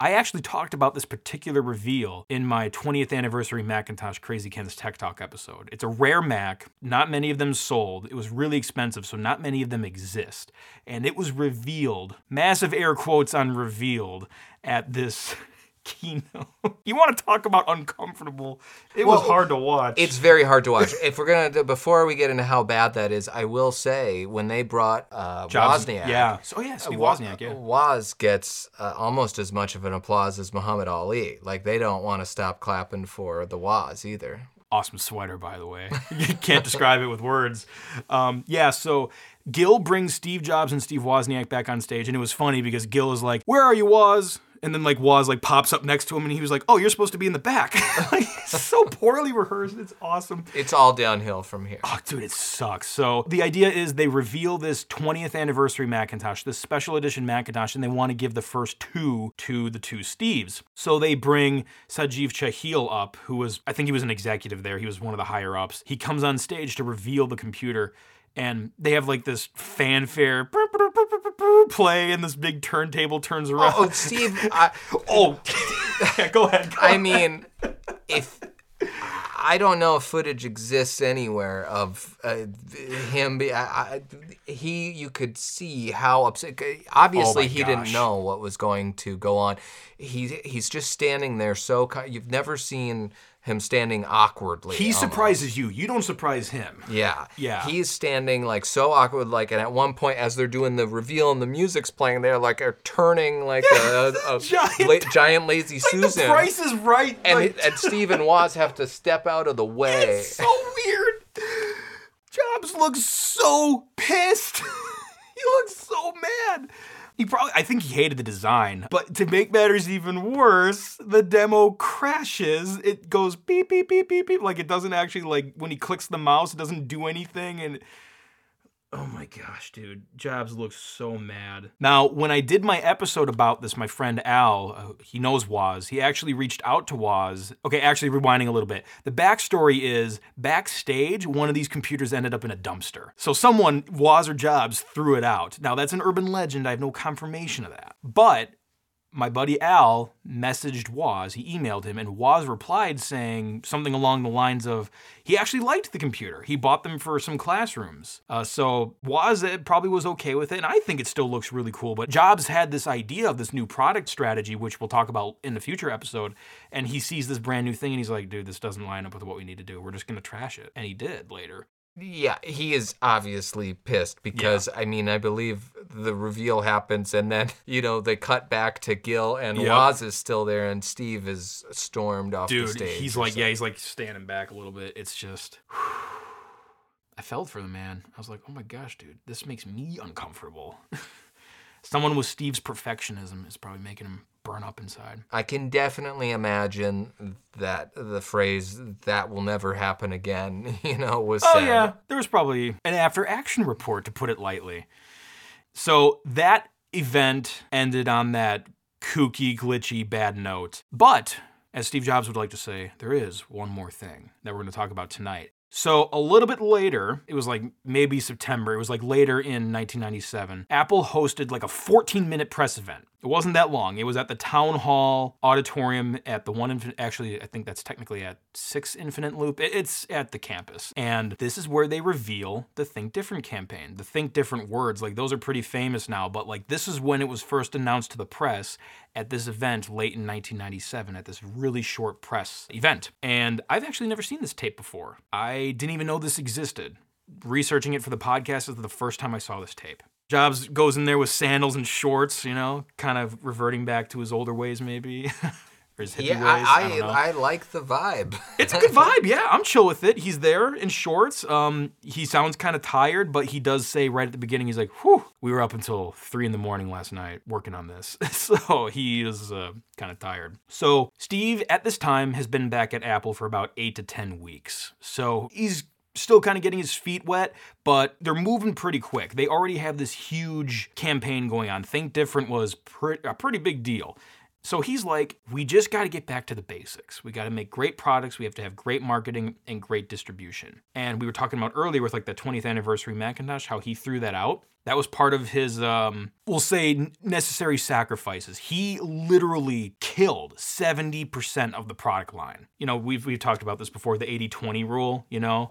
I actually talked about this particular reveal in my 20th anniversary Macintosh Crazy Ken's Tech Talk episode. It's a rare Mac, not many of them sold. It was really expensive, so not many of them exist. And it was revealed, massive air quotes on revealed, at this keynote. you want to talk about uncomfortable? It was hard to watch. It's very hard to watch. if we're gonna, do- before we get into how bad that is, I will say when they brought uh, Jobs- Wozniak, Yeah. So, oh, yeah, Steve Wa- Wozniak, yeah. Woz gets uh, almost as much of an applause as Muhammad Ali. Like they don't want to stop clapping for the Woz either. awesome sweater, by the way. you can't describe it with words. Um, yeah, so Gil brings Steve Jobs and Steve Wozniak back on stage, and it was funny because Gil is like, "Where are you, Woz?" And then like Woz like pops up next to him, and he was like, "Oh, you're supposed to be in the back." like so poorly rehearsed. It's awesome. It's all downhill from here. Oh, dude, it sucks. So the idea is they reveal this 20th anniversary Macintosh, this special edition Macintosh, and they want to give the first two to the two Steves. So they bring Satjiv Chahil up, who was, I think he was an executive there. He was one of the higher ups. He comes on stage to reveal the computer. And they have like this fanfare play, and this big turntable turns around. Oh, Steve, I, Oh, yeah, go ahead. go I ahead. mean, if I don't know if footage exists anywhere of uh, him, be, I, I, he you could see how upset. Obviously, Oh he didn't know what was going to go on. He he's just standing there so. You've never seen him standing awkwardly. he almost. surprises you. You don't surprise him. Yeah. Yeah. He's standing like so awkward, like, and at one point, as they're doing the reveal and the music's playing, they're like are turning like a, a Giant- la- giant lazy Like Susan. the price is right. and, like- and Steve and Woz have to step out of the way. It's so weird. Jobs looks so pissed. he looks so mad. He probably, I think he hated the design. But to make matters even worse, the demo crashes. It goes beep, beep, beep, beep, beep. Like it doesn't actually, like, when he clicks the mouse, it doesn't do anything. And Oh my gosh, dude. Jobs looks so mad. Now, when I did my episode about this, my friend Al, uh, he knows Woz, he actually reached out to Woz. Okay, actually, rewinding a little bit. The backstory is backstage, one of these computers ended up in a dumpster. So someone, Woz or Jobs, threw it out. Now, that's an urban legend. I have no confirmation of that. But my buddy Al messaged Woz. He emailed him, and Woz replied saying something along the lines of, he actually liked the computer. He bought them for some classrooms. Uh, so Woz probably was okay with it, and I think it still looks really cool. But Jobs had this idea of this new product strategy, which we'll talk about in the future episode, and he sees this brand new thing, and he's like, dude, this doesn't line up with what we need to do. We're just going to trash it. And he did later. Yeah, he is obviously pissed because I mean, I believe the reveal happens and then, you know, they cut back to Gil and Yep. Woz is still there and Steve is stormed off the Dude, stage. he's like, something. yeah, he's like standing back a little bit. It's just. I felt for the man. I was like, oh my gosh, dude, this makes me uncomfortable. Someone with Steve's perfectionism is probably making him burn up inside. I can definitely imagine that the phrase "that will never happen again," you know, was Oh said. yeah, there was probably an after action report to put it lightly. So that event ended on that kooky, glitchy, bad note. But as Steve Jobs would like to say, there is one more thing that we're going to talk about tonight. So a little bit later, it was like maybe September, it was like later in 1997, Apple hosted like a 14 minute press event. It wasn't that long. It was at the Town Hall Auditorium at the one, infin- actually, I think that's technically at six Infinite Loop. It's at the campus. And this is where they reveal the Think Different campaign. The Think Different words, like those are pretty famous now, but like this is when it was first announced to the press at this event late in 1997 at this really short press event. And I've actually never seen this tape before. I didn't even know this existed. Researching it for the podcast is the first time I saw this tape. Jobs goes in there with sandals and shorts, you know, kind of reverting back to his older ways, maybe. or his hippie Yeah. I, I. I like the vibe. It's a good vibe, yeah. I'm chill with it. He's there in shorts. Um, he sounds kind of tired, but he does say right at the beginning, he's like, "Whew, we were up until three in the morning last night working on this." so he is uh, kind of tired. So Steve, at this time, has been back at Apple for about eight to ten weeks. So he's still kind of getting his feet wet, but they're moving pretty quick. They already have this huge campaign going on. Think Different was pre- a pretty big deal. So he's like, we just got to get back to the basics. We got to make great products. We have to have great marketing and great distribution. And we were talking about earlier with like the 20th anniversary Macintosh, how he threw that out. That was part of his, um, we'll say, necessary sacrifices. He literally killed 70% of the product line. You know, we've, we've talked about this before the 80 20 rule, you know?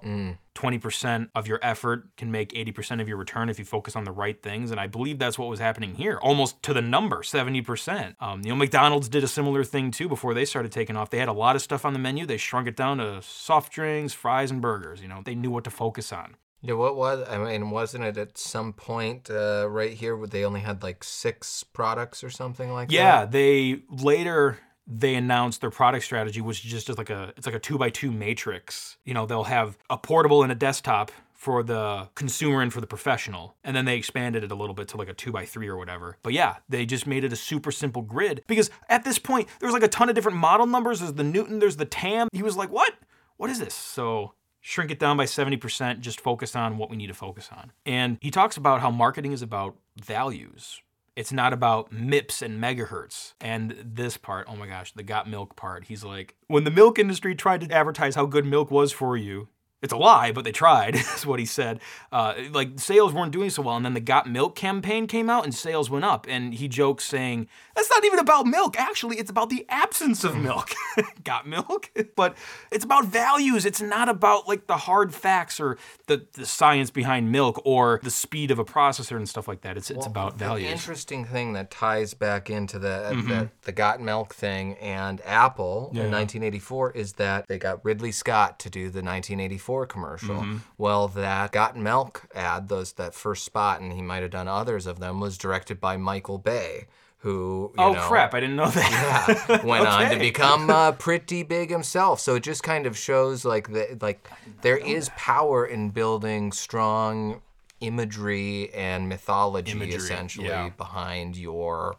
20% of your effort can make 80% of your return if you focus on the right things. And I believe that's what was happening here, almost to the number 70%. Um, you know, McDonald's did a similar thing too before they started taking off. They had a lot of stuff on the menu. They shrunk it down to soft drinks, fries, and burgers. You know, they knew what to focus on. Yeah, what was I mean? Wasn't it at some point uh, right here where they only had like six products or something like Yeah, that? Yeah, they later they announced their product strategy, which is just like a it's like a two by two matrix. You know, they'll have a portable and a desktop for the consumer and for the professional, and then they expanded it a little bit to like a two by three or whatever. But yeah, they just made it a super simple grid because at this point there's like a ton of different model numbers. There's the Newton, there's the TAM. He was like, "What? What is this?" So shrink it down by 70%, just focus on what we need to focus on. And he talks about how marketing is about values. It's not about MIPS and megahertz. And this part, oh my gosh, the got milk part. He's like, when the milk industry tried to advertise how good milk was for you, it's a lie, but they tried, is what he said. Uh, like, sales weren't doing so well. And then the Got Milk campaign came out and sales went up. And he jokes saying, that's not even about milk. Actually, it's about the absence of milk. Got milk? but it's about values. It's not about like the hard facts or the, the science behind milk or the speed of a processor and stuff like that. It's, it's about The values. interesting thing that ties back into the the, the got milk thing and Apple in 1984 is that they got Ridley Scott to do the 1984 commercial. Well, that got milk ad, those that first spot, and he might have done others of them, was directed by Michael Bay, who you oh, know, crap. I didn't know that. yeah, went on to become uh, pretty big himself. So it just kind of shows like the like there is power in building strong imagery and mythology Imagery, essentially yeah. behind your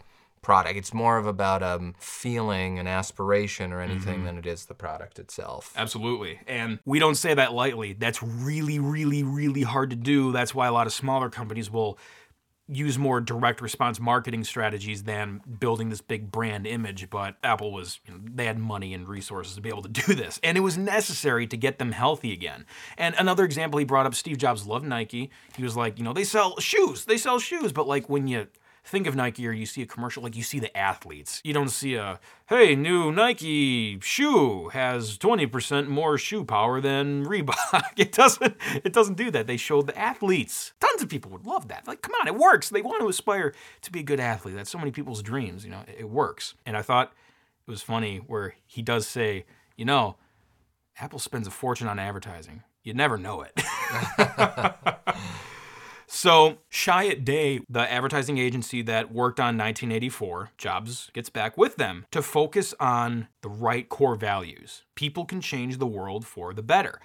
product. It's more of about um, feeling and aspiration or Mm-hmm. anything than it is the product itself. Absolutely. And we don't say that lightly. That's really, really, really hard to do. That's why a lot of smaller companies will use more direct response marketing strategies than building this big brand image. But Apple was, you know, they had money and resources to be able to do this. And it was necessary to get them healthy again. And another example he brought up Steve Jobs loved Nike. He was like, you know, they sell shoes, they sell shoes. But like when you, think of Nike or you see a commercial, like you see the athletes. You don't see a, hey, new Nike shoe has 20% more shoe power than Reebok. It doesn't it doesn't do that. They showed the athletes. Tons of people would love that. Like, come on, it works. They want to aspire to be a good athlete. That's so many people's dreams, you know. It, works. And I thought it was funny where he does say, you know, Apple spends a fortune on advertising. You never know it. So, Chiat/Day, the advertising agency that worked on 1984, Jobs gets back with them to focus on the right core values. People can change the world for the better.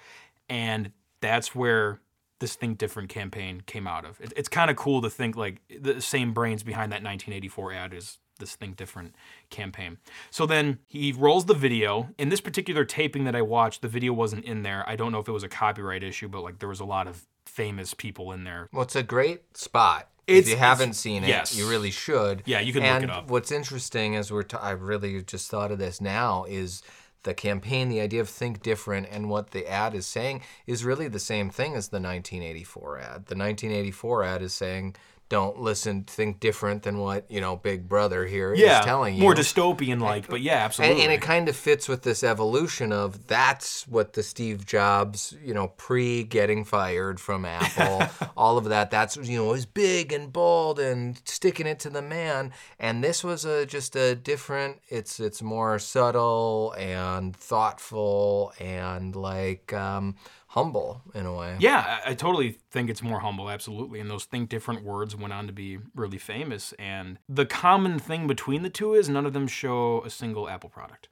And that's where this Think Different campaign came out of. It, it's kind of cool to think like the same brains behind that 1984 ad is this Think Different campaign. So then he rolls the video. In this particular taping that I watched, the video wasn't in there. I don't know if it was a copyright issue, but like there was a lot of famous people in there. Well, it's a great spot. It's- if you haven't seen it, yes. you really should. Yeah, you can look and it up. what's interesting as we're, t- I really just thought of this now is the campaign, the idea of think different, and what the ad is saying is really the same thing as the 1984 ad. The 1984 ad is saying, "Don't listen, think different than what you know Big Brother here Yeah, is telling you." more dystopian like, but yeah, and, absolutely. and it kind of fits with this evolution of that's what the Steve Jobs, you know, pre getting fired from Apple, all of that. That's you know, was big and bold and sticking it to the man. And this was a just a different. It's it's more subtle and thoughtful and like um, humble in a way. Yeah, I, I totally think it's more humble, absolutely. And those think different words went on to be really famous. And the common thing between the two is none of them show a single Apple product.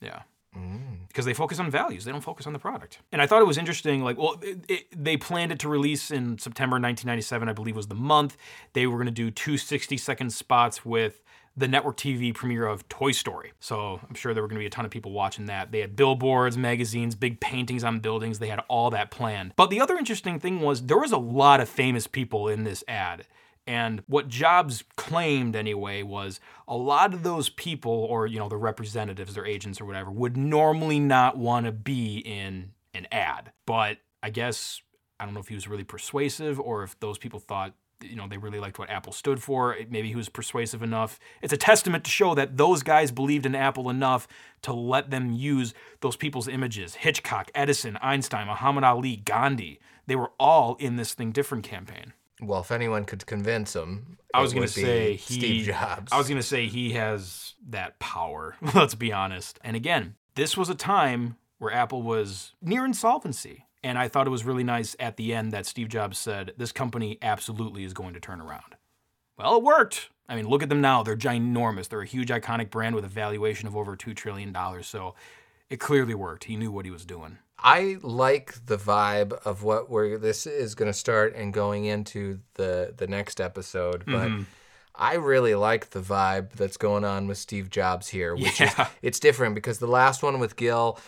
Yeah. Mm. Because they focus on values, they don't focus on the product. And I thought it was interesting. Like, well, it, it, they planned it to release in September 1997, I believe was the month. They were going to do two 60 second spots with the network TV premiere of Toy Story. So I'm sure there were going to be a ton of people watching that. They had billboards, magazines, big paintings on buildings. They had all that planned. But the other interesting thing was there was a lot of famous people in this ad. And what Jobs claimed anyway was a lot of those people, or you know, the representatives, their agents or whatever, would normally not want to be in an ad. But I guess I don't know if he was really persuasive or if those people thought you know they really liked what Apple stood for. Maybe he was persuasive enough. It's a testament to show that those guys believed in Apple enough to let them use those people's images. Hitchcock, Edison, Einstein, Muhammad Ali, Gandhi. They were all in this Think Different campaign. Well, if anyone could convince him, I was going to say he, Steve Jobs. I was going to say he has that power. Let's be honest. And again, this was a time where Apple was near insolvency. And I thought it was really nice at the end that Steve Jobs said, this company absolutely is going to turn around. Well, it worked. I mean, look at them now. They're ginormous. They're a huge iconic brand with a valuation of over $2 trillion. So it clearly worked. He knew what he was doing. I like the vibe of what we're this is going to start and going into the the next episode, but Mm-hmm. I really like the vibe that's going on with Steve Jobs here, which Yeah. is it's different because the last one with Gil,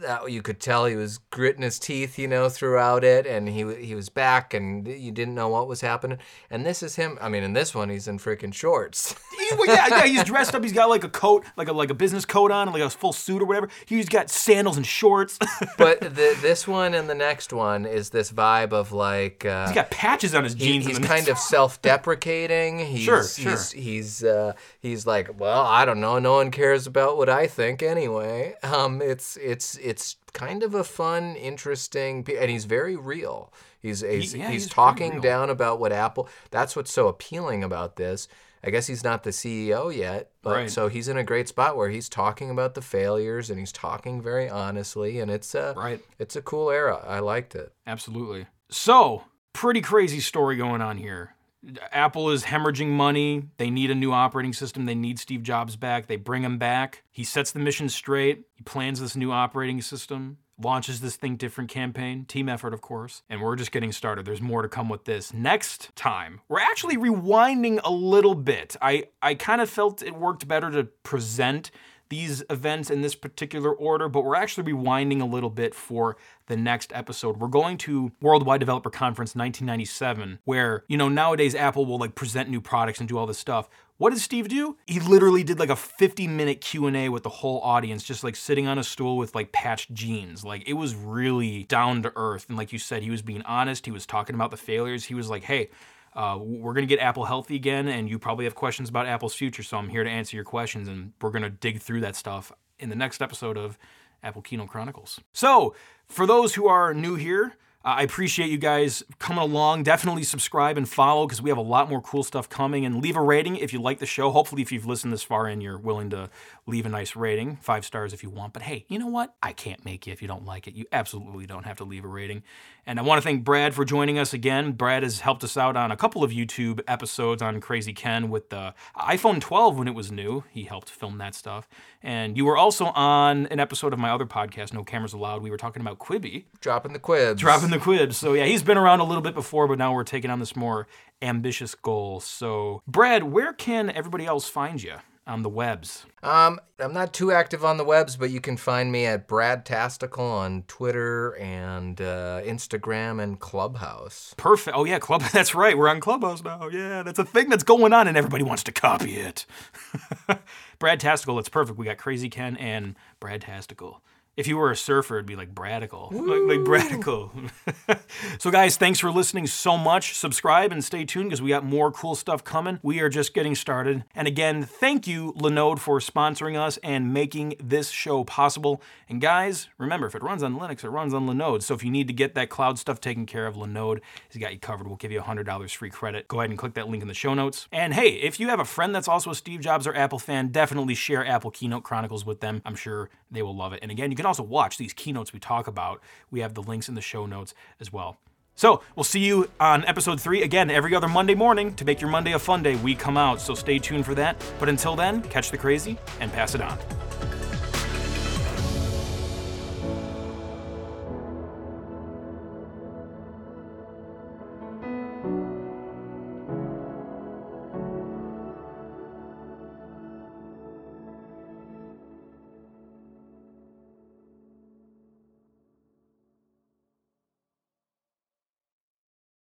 that you could tell he was gritting his teeth, you know, throughout it, and he he was back, and you didn't know what was happening. And this is him. I mean, in this one, he's in freaking shorts. He- well, yeah, yeah, he's dressed up. He's got like a coat, like a like a business coat on, like a full suit or whatever. He's got sandals and shorts. but the, this one and the next one is this vibe of like. Uh, he's got patches on his he- jeans. he's kind of self-deprecating. He's, Sure, he's, He's uh, he's like, well, I don't know. No one cares about what I think anyway. Um, it's it's it's kind of a fun, interesting, and he's very real. He's he's, yeah, he's he's talking down about what Apple. That's what's so appealing about this. I guess he's not the CEO yet, but Right. so he's in a great spot where he's talking about the failures and he's talking very honestly, and it's a Right. it's a cool era. I liked it. Absolutely. So, pretty crazy story going on here. Apple is hemorrhaging money. They need a new operating system. They need Steve Jobs back. They bring him back. He sets the mission straight. He plans this new operating system. launches this Think Different campaign. Team effort, of course. And we're just getting started. There's more to come with this. Next time, we're actually rewinding a little bit. I, I kind of felt it worked better to present these events in this particular order, but we're actually rewinding a little bit for the next episode. We're going to Worldwide Developer Conference 1997, where, you know, nowadays Apple will like present new products and do all this stuff. What did Steve do? He literally did like a 50 minute Q&A with the whole audience just like sitting on a stool with like patched jeans. Like it was really down to earth and like you said he was being honest, he was talking about the failures. He was like, "Hey, uh, we're going to get Apple healthy again, and you probably have questions about Apple's future, so I'm here to answer your questions, and we're going to dig through that stuff in the next episode of Apple Keynote Chronicles. So, for those who are new here, I appreciate you guys coming along. Definitely subscribe and follow because we have a lot more cool stuff coming. And leave a rating if you like the show. Hopefully, if you've listened this far and you're willing to leave a nice rating, five stars if you want. But hey, you know what? I can't make you if you don't like it. You absolutely don't have to leave a rating. And I want to thank Brad for joining us again. Brad has helped us out on a couple of YouTube episodes on Crazy Ken with the iPhone 12 when it was new. He helped film that stuff. And you were also on an episode of my other podcast, No Cameras Allowed. We were talking about Quibi. Dropping the quibs. Dropping the quibs. So yeah, he's been around a little bit before, but now we're taking on this more ambitious goal. So, Brad, where can everybody else find you? On the webs? Um, I'm not too active on the webs, but you can find me at Brad Tastical on Twitter and uh, Instagram and Clubhouse. Perfect. Oh yeah, Club. That's right. We're on Clubhouse now. Yeah, that's a thing that's going on, and everybody wants to copy it. Brad Tastical. It's perfect. We got Crazy Ken and Brad Tastical. If you were a surfer, it'd be like Bradical. Like, like Bradical. so, guys, thanks for listening so much. Subscribe and stay tuned because we got more cool stuff coming. We are just getting started. And again, thank you, Linode, for sponsoring us and making this show possible. And, guys, remember, if it runs on Linux, it runs on Linode. So, if you need to get that cloud stuff taken care of, Linode has got you covered. We'll give you $100 free credit. Go ahead and click that link in the show notes. And, hey, if you have a friend that's also a Steve Jobs or Apple fan, definitely share Apple Keynote Chronicles with them. I'm sure they will love it. And again, you can also watch these keynotes we talk about. We have the links in the show notes as well. So we'll see you on episode three again every other Monday morning to make your Monday a fun day. We come out, so stay tuned for that. But until then, catch the crazy and pass it on.